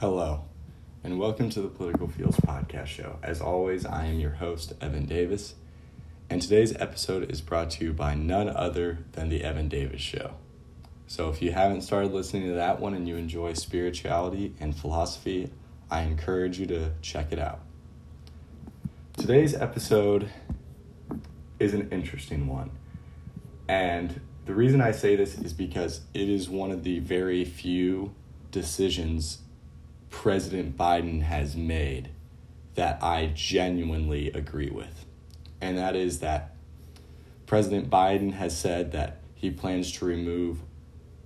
Hello, and welcome to the Political Feels Podcast Show. As always, I am your host, Evan Davis, and today's episode is brought to you by none other than The Evan Davis Show. So if you haven't started listening to that one and you enjoy spirituality and philosophy, I encourage you to check it out. Today's episode is an interesting one, and the reason I say this is because it is one of the very few decisions President Biden has made that I genuinely agree with. And that is that President Biden has said that he plans to remove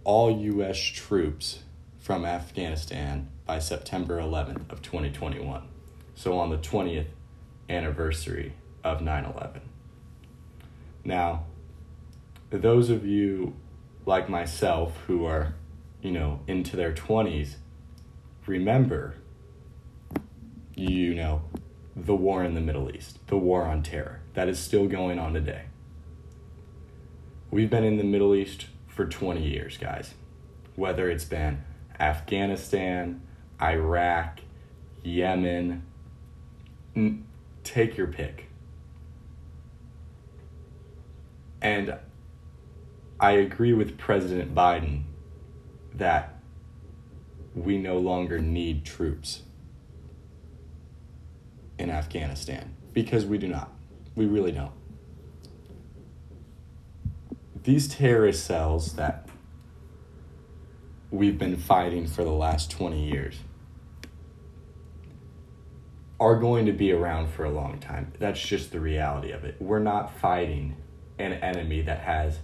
all US troops from Afghanistan by September 11th of 2021. So on the 20th anniversary of 9/11. Now, those of you like myself who are, you know, into their 20s remember, you know, the war in the Middle East, the war on terror. That is still going on today. We've been in the Middle East for 20 years, guys. Whether it's been Afghanistan, Iraq, Yemen, take your pick. And I agree with President Biden that we no longer need troops in Afghanistan because we do not. We really don't. These terrorist cells that we've been fighting for the last 20 years are going to be around for a long time. That's just the reality of it. We're not fighting an enemy that has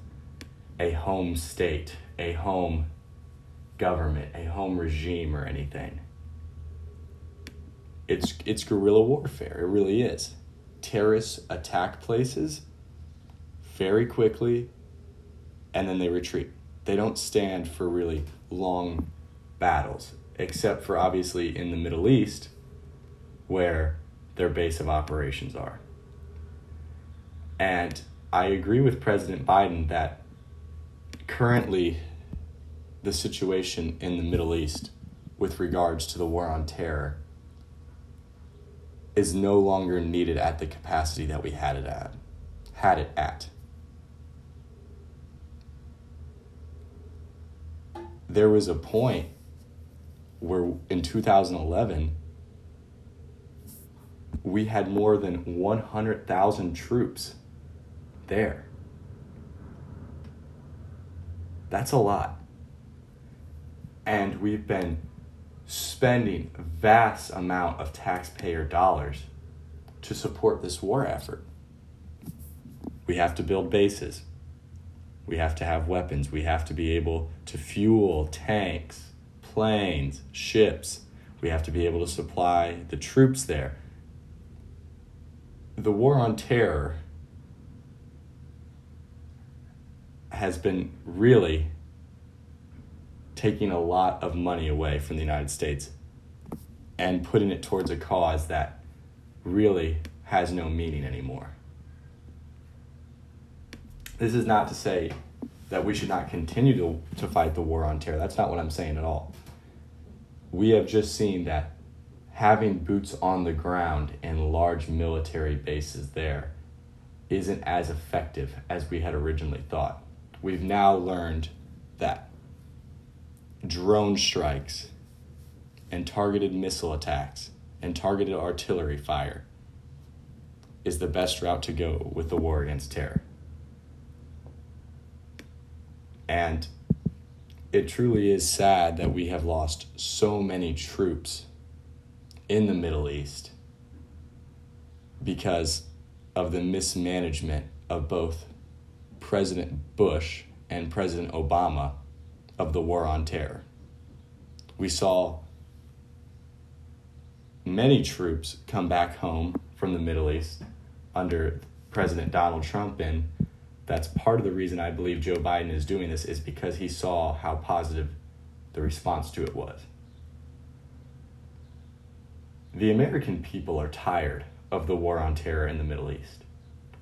a home state, a home government, a home regime, or anything. It's, it's guerrilla warfare. It really is. Terrorists attack places very quickly and then they retreat. They don't stand for really long battles, except for obviously in the Middle East, where their base of operations are. And I agree with President Biden that currently the situation in the Middle East with regards to the war on terror is no longer needed at the capacity that we had it at had it at. There was a point where in 2011 we had more than 100,000 troops there. That's a lot and we've been spending a vast amount of taxpayer dollars to support this war effort. We have to build bases. We have to have weapons. We have to be able to fuel tanks, planes, ships. We have to be able to supply the troops there. The war on terror has been really taking a lot of money away from the United States and putting it towards a cause that really has no meaning anymore. This is not to say that we should not continue to, to fight the war on terror. That's not what I'm saying at all. We have just seen that having boots on the ground and large military bases there isn't as effective as we had originally thought. We've now learned that drone strikes and targeted missile attacks and targeted artillery fire is the best route to go with the war against terror. And it truly is sad that we have lost so many troops in the Middle East because of the mismanagement of both President Bush and President Obama of the war on terror. We saw many troops come back home from the Middle East under President Donald Trump, and that's part of the reason I believe Joe Biden is doing this is because he saw how positive the response to it was. The American people are tired of the war on terror in the Middle East.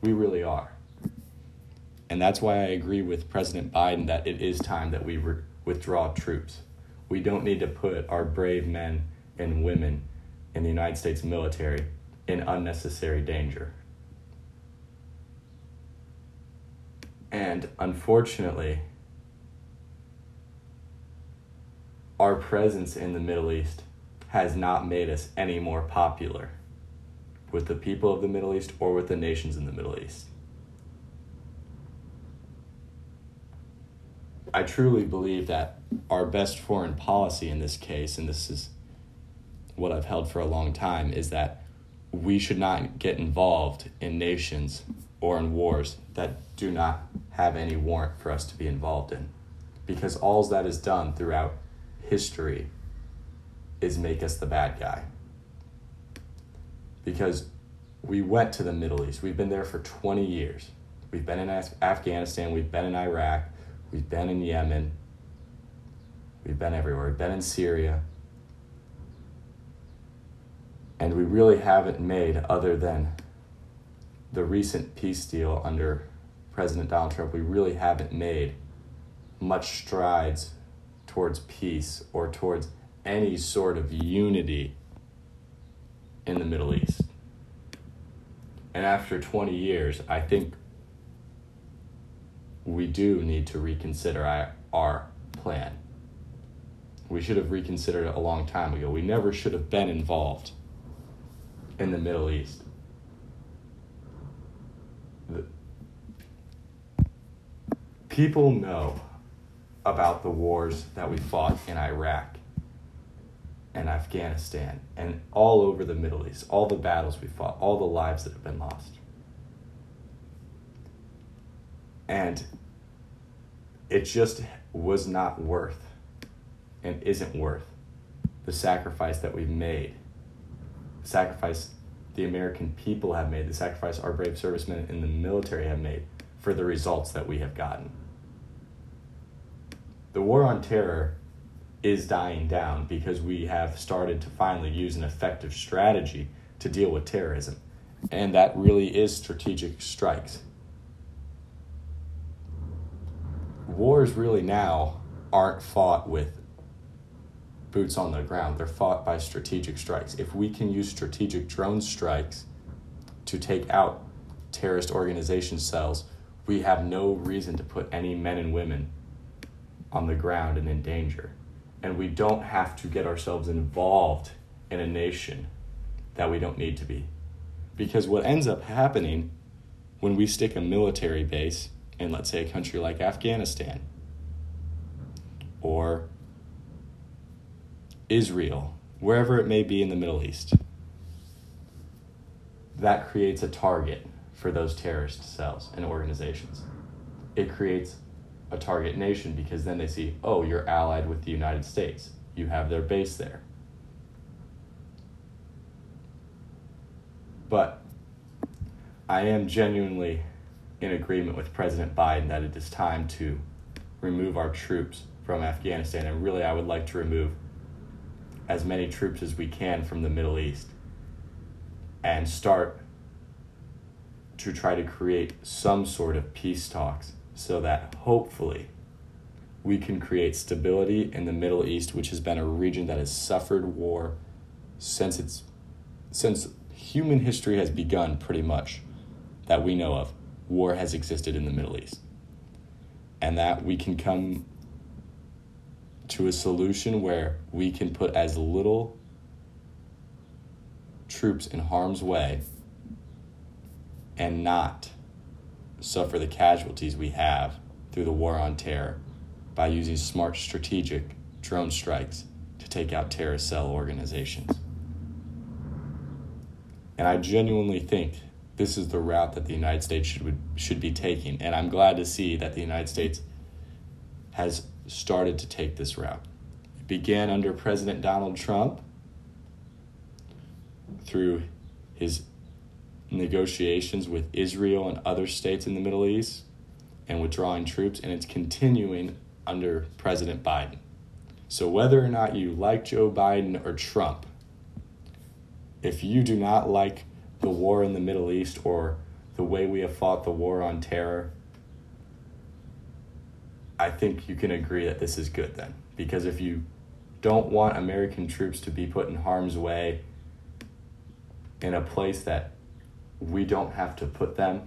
We really are. And that's why I agree with President Biden that it is time that we re- withdraw troops. We don't need to put our brave men and women in the United States military in unnecessary danger. And unfortunately, our presence in the Middle East has not made us any more popular with the people of the Middle East or with the nations in the Middle East. I truly believe that our best foreign policy in this case, and this is what I've held for a long time, is that we should not get involved in nations or in wars that do not have any warrant for us to be involved in. Because all that is done throughout history is make us the bad guy. Because we went to the Middle East. We've been there for 20 years. We've been in Afghanistan, we've been in Iraq, we've been in Yemen, we've been everywhere. We've been in Syria. And we really haven't made, other than the recent peace deal under President Donald Trump, we really haven't made much strides towards peace or towards any sort of unity in the Middle East. And after 20 years, I think we do need to reconsider our, plan. We should have reconsidered it a long time ago. We never should have been involved in the Middle East. The, people know about the wars that we fought in Iraq and Afghanistan and all over the Middle East, all the battles we fought, all the lives that have been lost. And it just was not worth and isn't worth the sacrifice that we've made, the sacrifice the American people have made, the sacrifice our brave servicemen in the military have made for the results that we have gotten. The war on terror is dying down because we have started to finally use an effective strategy to deal with terrorism. And that really is strategic strikes. Wars really now aren't fought with boots on the ground, they're fought by strategic strikes. If we can use strategic drone strikes to take out terrorist organization cells, we have no reason to put any men and women on the ground and in danger and we don't have to get ourselves involved in a nation that we don't need to be. Because what ends up happening when we stick a military base in, let's say, a country like Afghanistan or Israel, wherever it may be in the Middle East, that creates a target for those terrorist cells and organizations. It creates a target nation because then they see, oh, you're allied with the United States. You have their base there. But I am genuinely in agreement with President Biden that it is time to remove our troops from Afghanistan. And really, I would like to remove as many troops as we can from the Middle East and start to try to create some sort of peace talks so that hopefully we can create stability in the Middle East, which has been a region that has suffered war since its since human history has begun pretty much that we know of. War has existed in the Middle East. And that we can come to a solution where we can put as little troops in harm's way and not suffer the casualties we have through the war on terror by using smart strategic drone strikes to take out terrorist cell organizations. And I genuinely think this is the route that the United States should should be taking, and I'm glad to see that the United States has started to take this route. It began under President Donald Trump through his negotiations with Israel and other states in the Middle East and withdrawing troops, and it's continuing under President Biden. So, whether or not you like Joe Biden or Trump, if you do not like the war in the Middle East or the way we have fought the war on terror, I think you can agree that this is good then. Because if you don't want American troops to be put in harm's way in a place that we don't have to put them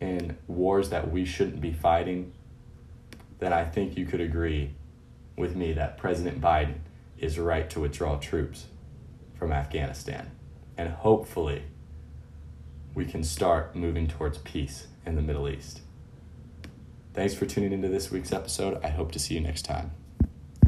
in wars that we shouldn't be fighting, then I think you could agree with me that President Biden is right to withdraw troops from Afghanistan. And hopefully, we can start moving towards peace in the Middle East. Thanks for tuning into this week's episode. I hope to see you next time.